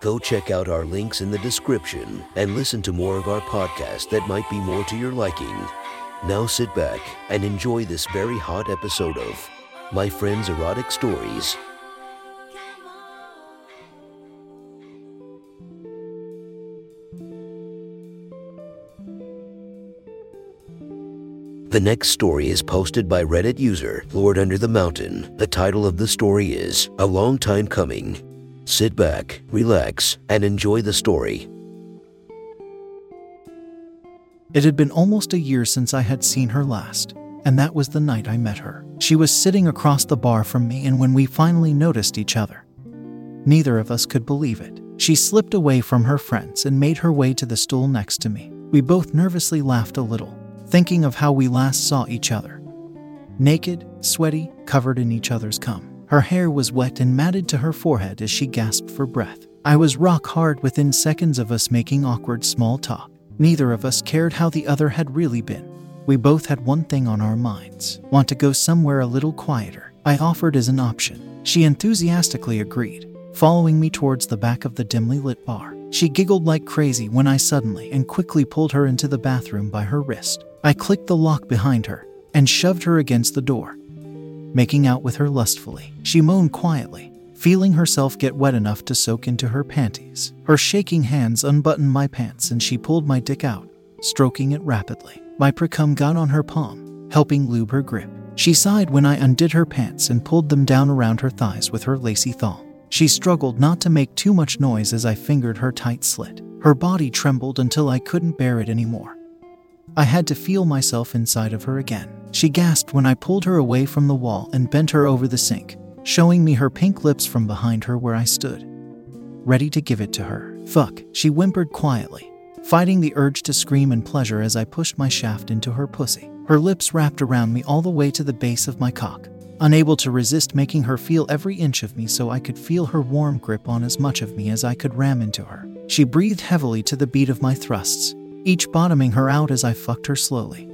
Go check out our links in the description and listen to more of our podcast that might be more to your liking. Now sit back and enjoy this very hot episode of My Friend's Erotic Stories. The next story is posted by Reddit user Lord Under the Mountain. The title of the story is A Long Time Coming. Sit back, relax, and enjoy the story. It had been almost a year since I had seen her last, and that was the night I met her. She was sitting across the bar from me, and when we finally noticed each other, neither of us could believe it. She slipped away from her friends and made her way to the stool next to me. We both nervously laughed a little, thinking of how we last saw each other. Naked, sweaty, covered in each other's cum. Her hair was wet and matted to her forehead as she gasped for breath. I was rock hard within seconds of us making awkward small talk. Neither of us cared how the other had really been. We both had one thing on our minds want to go somewhere a little quieter. I offered as an option. She enthusiastically agreed, following me towards the back of the dimly lit bar. She giggled like crazy when I suddenly and quickly pulled her into the bathroom by her wrist. I clicked the lock behind her and shoved her against the door, making out with her lustfully. She moaned quietly, feeling herself get wet enough to soak into her panties. Her shaking hands unbuttoned my pants and she pulled my dick out, stroking it rapidly. My precum got on her palm, helping lube her grip. She sighed when I undid her pants and pulled them down around her thighs with her lacy thong. She struggled not to make too much noise as I fingered her tight slit. Her body trembled until I couldn't bear it anymore. I had to feel myself inside of her again. She gasped when I pulled her away from the wall and bent her over the sink, showing me her pink lips from behind her where I stood, ready to give it to her. Fuck, she whimpered quietly, fighting the urge to scream in pleasure as I pushed my shaft into her pussy. Her lips wrapped around me all the way to the base of my cock, unable to resist making her feel every inch of me so I could feel her warm grip on as much of me as I could ram into her. She breathed heavily to the beat of my thrusts, each bottoming her out as I fucked her slowly,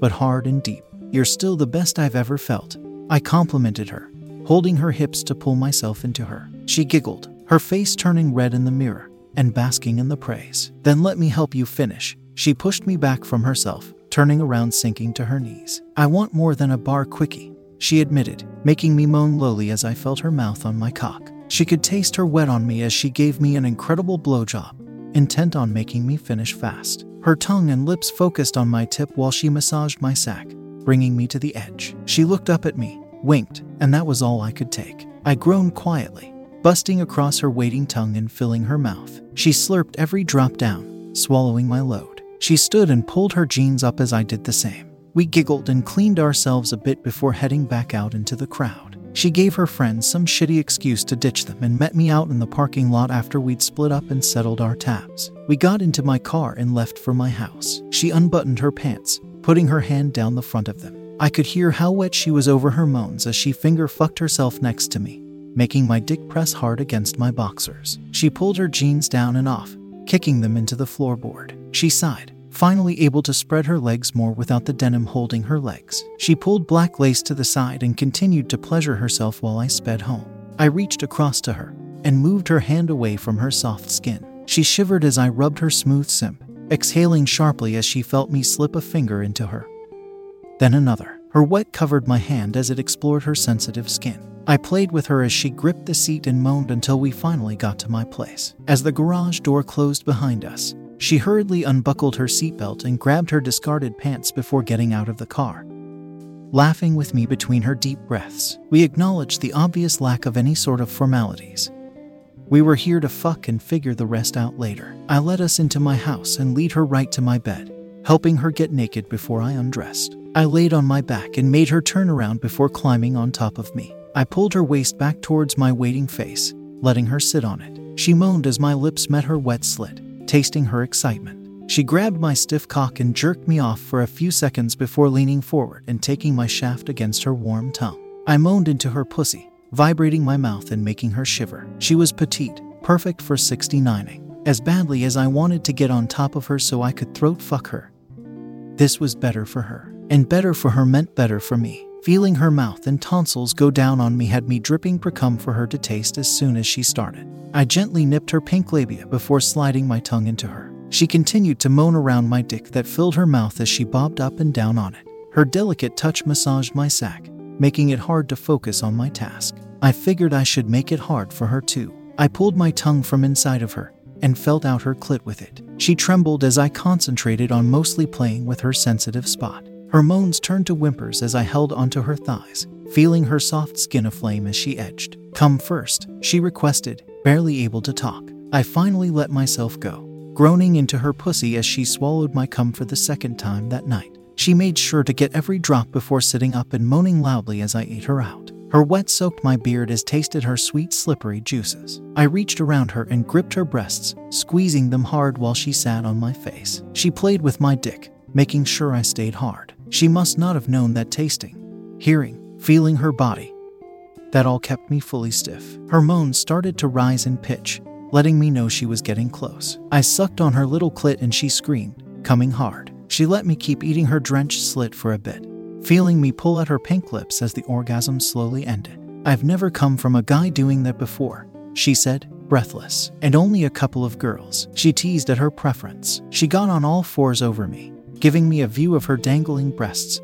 but hard and deep. You're still the best I've ever felt. I complimented her, holding her hips to pull myself into her. She giggled, her face turning red in the mirror and basking in the praise. Then let me help you finish. She pushed me back from herself, turning around, sinking to her knees. I want more than a bar quickie, she admitted, making me moan lowly as I felt her mouth on my cock. She could taste her wet on me as she gave me an incredible blowjob, intent on making me finish fast. Her tongue and lips focused on my tip while she massaged my sack, bringing me to the edge. She looked up at me, winked, and that was all I could take. I groaned quietly, busting across her waiting tongue and filling her mouth. She slurped every drop down, swallowing my load. She stood and pulled her jeans up as I did the same. We giggled and cleaned ourselves a bit before heading back out into the crowd. She gave her friends some shitty excuse to ditch them and met me out in the parking lot after we'd split up and settled our tabs. We got into my car and left for my house. She unbuttoned her pants, putting her hand down the front of them. I could hear how wet she was over her moans as she finger fucked herself next to me, making my dick press hard against my boxers. She pulled her jeans down and off, kicking them into the floorboard. She sighed, finally able to spread her legs more without the denim holding her legs. She pulled black lace to the side and continued to pleasure herself while I sped home. I reached across to her and moved her hand away from her soft skin. She shivered as I rubbed her smooth simp, exhaling sharply as she felt me slip a finger into her. Then another. Her wet covered my hand as it explored her sensitive skin. I played with her as she gripped the seat and moaned until we finally got to my place. As the garage door closed behind us, she hurriedly unbuckled her seatbelt and grabbed her discarded pants before getting out of the car. Laughing with me between her deep breaths, we acknowledged the obvious lack of any sort of formalities. We were here to fuck and figure the rest out later. I led us into my house and lead her right to my bed, helping her get naked before I undressed. I laid on my back and made her turn around before climbing on top of me. I pulled her waist back towards my waiting face, letting her sit on it. She moaned as my lips met her wet slit tasting her excitement. She grabbed my stiff cock and jerked me off for a few seconds before leaning forward and taking my shaft against her warm tongue. I moaned into her pussy, vibrating my mouth and making her shiver. She was petite, perfect for 69ing, as badly as I wanted to get on top of her so I could throat fuck her. This was better for her, and better for her meant better for me. Feeling her mouth and tonsils go down on me had me dripping precum for her to taste as soon as she started. I gently nipped her pink labia before sliding my tongue into her. She continued to moan around my dick that filled her mouth as she bobbed up and down on it. Her delicate touch massaged my sack, making it hard to focus on my task. I figured I should make it hard for her too. I pulled my tongue from inside of her and felt out her clit with it. She trembled as I concentrated on mostly playing with her sensitive spot. Her moans turned to whimpers as I held onto her thighs, feeling her soft skin aflame as she edged. Come first, she requested, barely able to talk. I finally let myself go, groaning into her pussy as she swallowed my cum for the second time that night. She made sure to get every drop before sitting up and moaning loudly as I ate her out. Her wet soaked my beard as tasted her sweet, slippery juices. I reached around her and gripped her breasts, squeezing them hard while she sat on my face. She played with my dick, making sure I stayed hard. She must not have known that tasting, hearing, feeling her body. That all kept me fully stiff. Her moans started to rise in pitch, letting me know she was getting close. I sucked on her little clit and she screamed, coming hard. She let me keep eating her drenched slit for a bit, feeling me pull at her pink lips as the orgasm slowly ended. I've never come from a guy doing that before, she said, breathless, and only a couple of girls. She teased at her preference. She got on all fours over me, giving me a view of her dangling breasts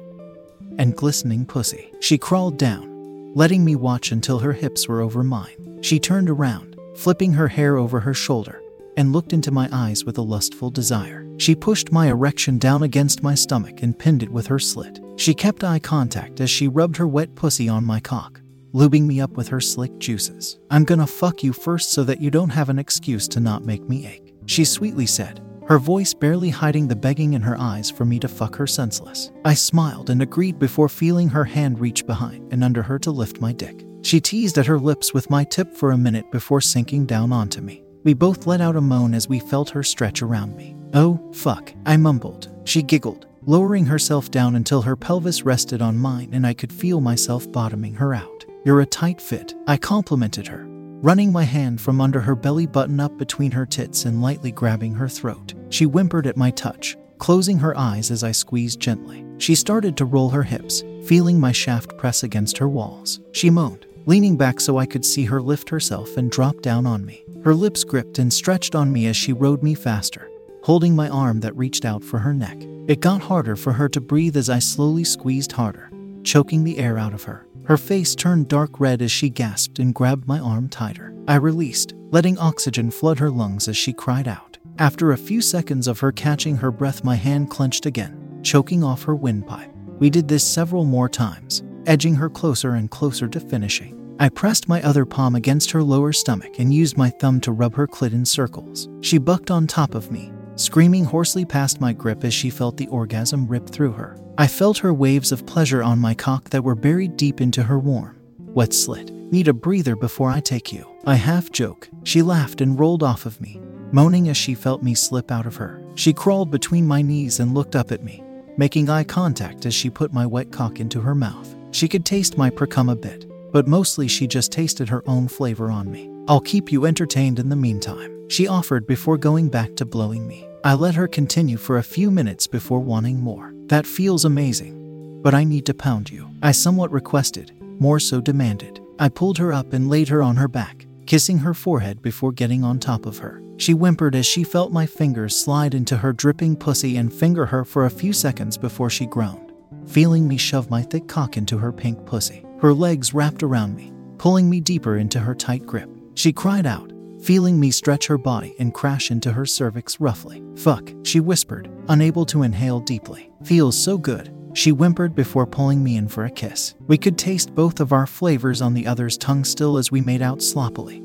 and glistening pussy. She crawled down, letting me watch until her hips were over mine. She turned around, flipping her hair over her shoulder, and looked into my eyes with a lustful desire. She pushed my erection down against my stomach and pinned it with her slit. She kept eye contact as she rubbed her wet pussy on my cock, lubing me up with her slick juices. I'm gonna fuck you first so that you don't have an excuse to not make me ache, she sweetly said, her voice barely hiding the begging in her eyes for me to fuck her senseless. I smiled and agreed before feeling her hand reach behind and under her to lift my dick. She teased at her lips with my tip for a minute before sinking down onto me. We both let out a moan as we felt her stretch around me. Oh, fuck, I mumbled. She giggled, lowering herself down until her pelvis rested on mine and I could feel myself bottoming her out. You're a tight fit, I complimented her, running my hand from under her belly button up between her tits and lightly grabbing her throat. She whimpered at my touch, closing her eyes as I squeezed gently. She started to roll her hips, feeling my shaft press against her walls. She moaned, leaning back so I could see her lift herself and drop down on me. Her lips gripped and stretched on me as she rode me faster, holding my arm that reached out for her neck. It got harder for her to breathe as I slowly squeezed harder, choking the air out of her. Her face turned dark red as she gasped and grabbed my arm tighter. I released, letting oxygen flood her lungs as she cried out. After a few seconds of her catching her breath, my hand clenched again, choking off her windpipe. We did this several more times, edging her closer and closer to finishing. I pressed my other palm against her lower stomach and used my thumb to rub her clit in circles. She bucked on top of me, screaming hoarsely past my grip as she felt the orgasm rip through her. I felt her waves of pleasure on my cock that were buried deep into her warm, wet slit. Need a breather before I take you. I half joke. She laughed and rolled off of me, moaning as she felt me slip out of her. She crawled between my knees and looked up at me, making eye contact as she put my wet cock into her mouth. She could taste my precum a bit, but mostly she just tasted her own flavor on me. I'll keep you entertained in the meantime, she offered before going back to blowing me. I let her continue for a few minutes before wanting more. That feels amazing, but I need to pound you. I somewhat requested, more so demanded. I pulled her up and laid her on her back, kissing her forehead before getting on top of her. She whimpered as she felt my fingers slide into her dripping pussy and finger her for a few seconds before she groaned, feeling me shove my thick cock into her pink pussy. Her legs wrapped around me, pulling me deeper into her tight grip. She cried out, feeling me stretch her body and crash into her cervix roughly. Fuck, she whispered, unable to inhale deeply. Feels so good, she whimpered before pulling me in for a kiss. We could taste both of our flavors on the other's tongue still as we made out sloppily,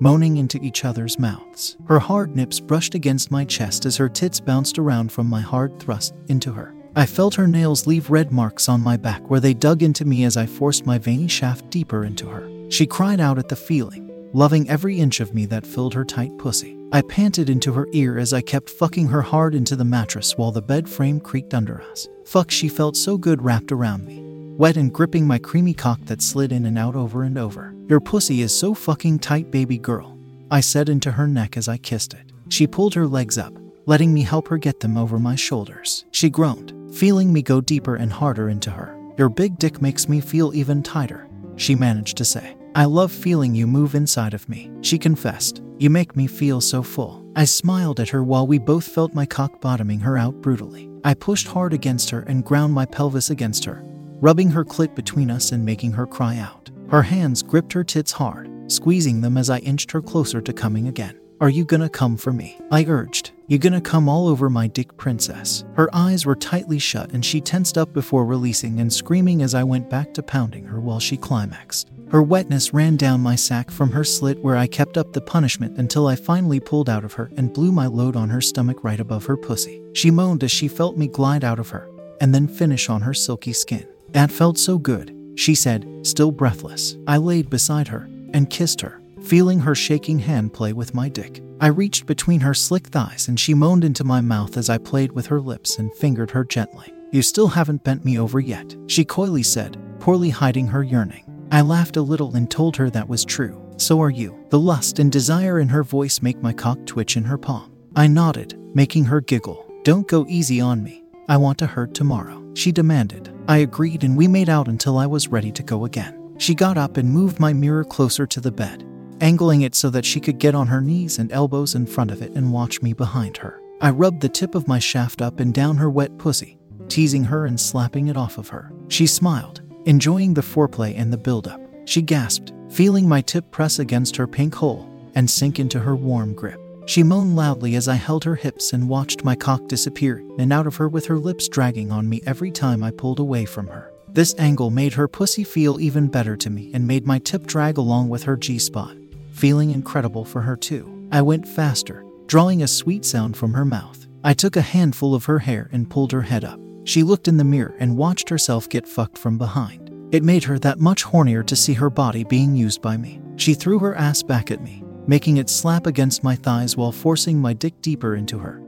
moaning into each other's mouths. Her hard nips brushed against my chest as her tits bounced around from my hard thrust into her. I felt her nails leave red marks on my back where they dug into me as I forced my veiny shaft deeper into her. She cried out at the feeling, loving every inch of me that filled her tight pussy. I panted into her ear as I kept fucking her hard into the mattress while the bed frame creaked under us. Fuck, she felt so good wrapped around me, wet and gripping my creamy cock that slid in and out over and over. Your pussy is so fucking tight, baby girl. I said into her neck as I kissed it. She pulled her legs up, letting me help her get them over my shoulders. She groaned, feeling me go deeper and harder into her. Your big dick makes me feel even tighter, she managed to say. I love feeling you move inside of me, she confessed. You make me feel so full. I smiled at her while we both felt my cock bottoming her out brutally. I pushed hard against her and ground my pelvis against her, rubbing her clit between us and making her cry out. Her hands gripped her tits hard, squeezing them as I inched her closer to coming again. Are you gonna come for me? I urged. You gonna come all over my dick, princess? Her eyes were tightly shut and she tensed up before releasing and screaming as I went back to pounding her while she climaxed. Her wetness ran down my sack from her slit where I kept up the punishment until I finally pulled out of her and blew my load on her stomach right above her pussy. She moaned as she felt me glide out of her and then finish on her silky skin. That felt so good, she said, still breathless. I laid beside her and kissed her, feeling her shaking hand play with my dick. I reached between her slick thighs and she moaned into my mouth as I played with her lips and fingered her gently. You still haven't bent me over yet, she coyly said, poorly hiding her yearning. I laughed a little and told her that was true. So are you. The lust and desire in her voice make my cock twitch in her palm. I nodded, making her giggle. Don't go easy on me. I want to hurt tomorrow, she demanded. I agreed and we made out until I was ready to go again. She got up and moved my mirror closer to the bed, angling it so that she could get on her knees and elbows in front of it and watch me behind her. I rubbed the tip of my shaft up and down her wet pussy, teasing her and slapping it off of her. She smiled, Enjoying the foreplay and the build-up, she gasped, feeling my tip press against her pink hole and sink into her warm grip. She moaned loudly as I held her hips and watched my cock disappear and out of her with her lips dragging on me every time I pulled away from her. This angle made her pussy feel even better to me and made my tip drag along with her G spot, feeling incredible for her too. I went faster, drawing a sweet sound from her mouth. I took a handful of her hair and pulled her head up. She looked in the mirror and watched herself get fucked from behind. It made her that much hornier to see her body being used by me. She threw her ass back at me, making it slap against my thighs while forcing my dick deeper into her,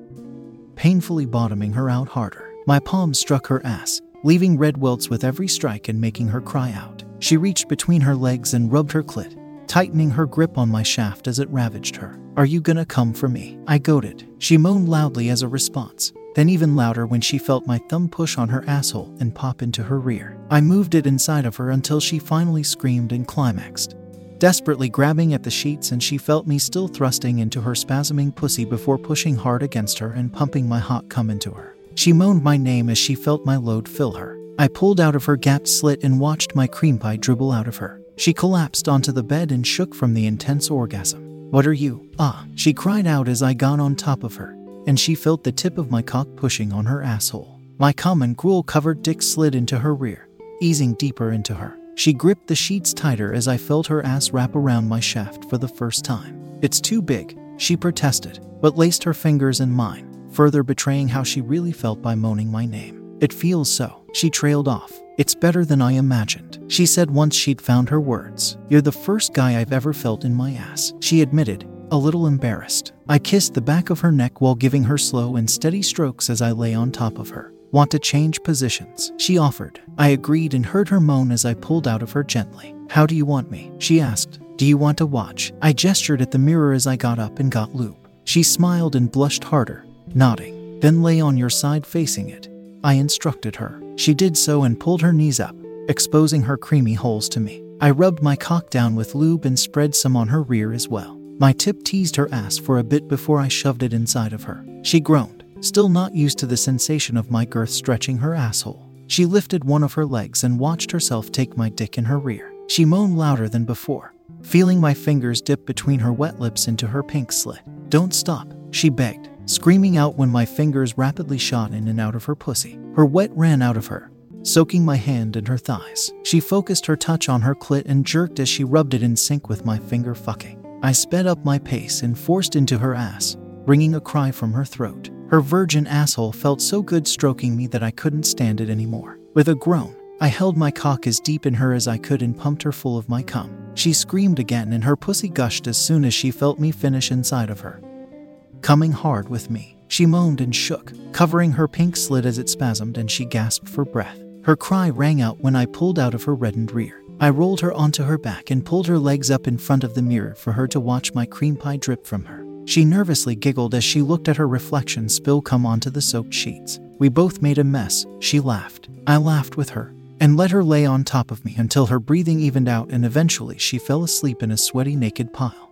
painfully bottoming her out harder. My palm struck her ass, leaving red welts with every strike and making her cry out. She reached between her legs and rubbed her clit, tightening her grip on my shaft as it ravaged her. Are you gonna come for me? I goaded. She moaned loudly as a response, then even louder when she felt my thumb push on her asshole and pop into her rear. I moved it inside of her until she finally screamed and climaxed, desperately grabbing at the sheets, and she felt me still thrusting into her spasming pussy before pushing hard against her and pumping my hot cum into her. She moaned my name as she felt my load fill her. I pulled out of her gapped slit and watched my cream pie dribble out of her. She collapsed onto the bed and shook from the intense orgasm. What are you? Ah, she cried out as I got on top of her and she felt the tip of my cock pushing on her asshole. My and gruel covered dick slid into her rear, easing deeper into her. She gripped the sheets tighter as I felt her ass wrap around my shaft for the first time. It's too big, she protested, but laced her fingers in mine, further betraying how she really felt by moaning my name. It feels so, she trailed off. It's better than I imagined, she said once she'd found her words. You're the first guy I've ever felt in my ass, she admitted, a little embarrassed. I kissed the back of her neck while giving her slow and steady strokes as I lay on top of her. Want to change positions? She offered. I agreed and heard her moan as I pulled out of her gently. How do you want me? She asked. Do you want to watch? I gestured at the mirror as I got up and got lube. She smiled and blushed harder, nodding. Then lay on your side facing it. I instructed her. She did so and pulled her knees up, exposing her creamy holes to me. I rubbed my cock down with lube and spread some on her rear as well. My tip teased her ass for a bit before I shoved it inside of her. She groaned, still not used to the sensation of my girth stretching her asshole. She lifted one of her legs and watched herself take my dick in her rear. She moaned louder than before, feeling my fingers dip between her wet lips into her pink slit. Don't stop, she begged, screaming out when my fingers rapidly shot in and out of her pussy. Her wet ran out of her, soaking my hand and her thighs. She focused her touch on her clit and jerked as she rubbed it in sync with my finger fucking. I sped up my pace and forced into her ass, wringing a cry from her throat. Her virgin asshole felt so good stroking me that I couldn't stand it anymore. With a groan, I held my cock as deep in her as I could and pumped her full of my cum. She screamed again and her pussy gushed as soon as she felt me finish inside of her. Coming hard with me, she moaned and shook, covering her pink slit as it spasmed and she gasped for breath. Her cry rang out when I pulled out of her reddened rear. I rolled her onto her back and pulled her legs up in front of the mirror for her to watch my cream pie drip from her. She nervously giggled as she looked at her reflection spill come onto the soaked sheets. We both made a mess. She laughed. I laughed with her and let her lay on top of me until her breathing evened out and eventually she fell asleep in a sweaty naked pile.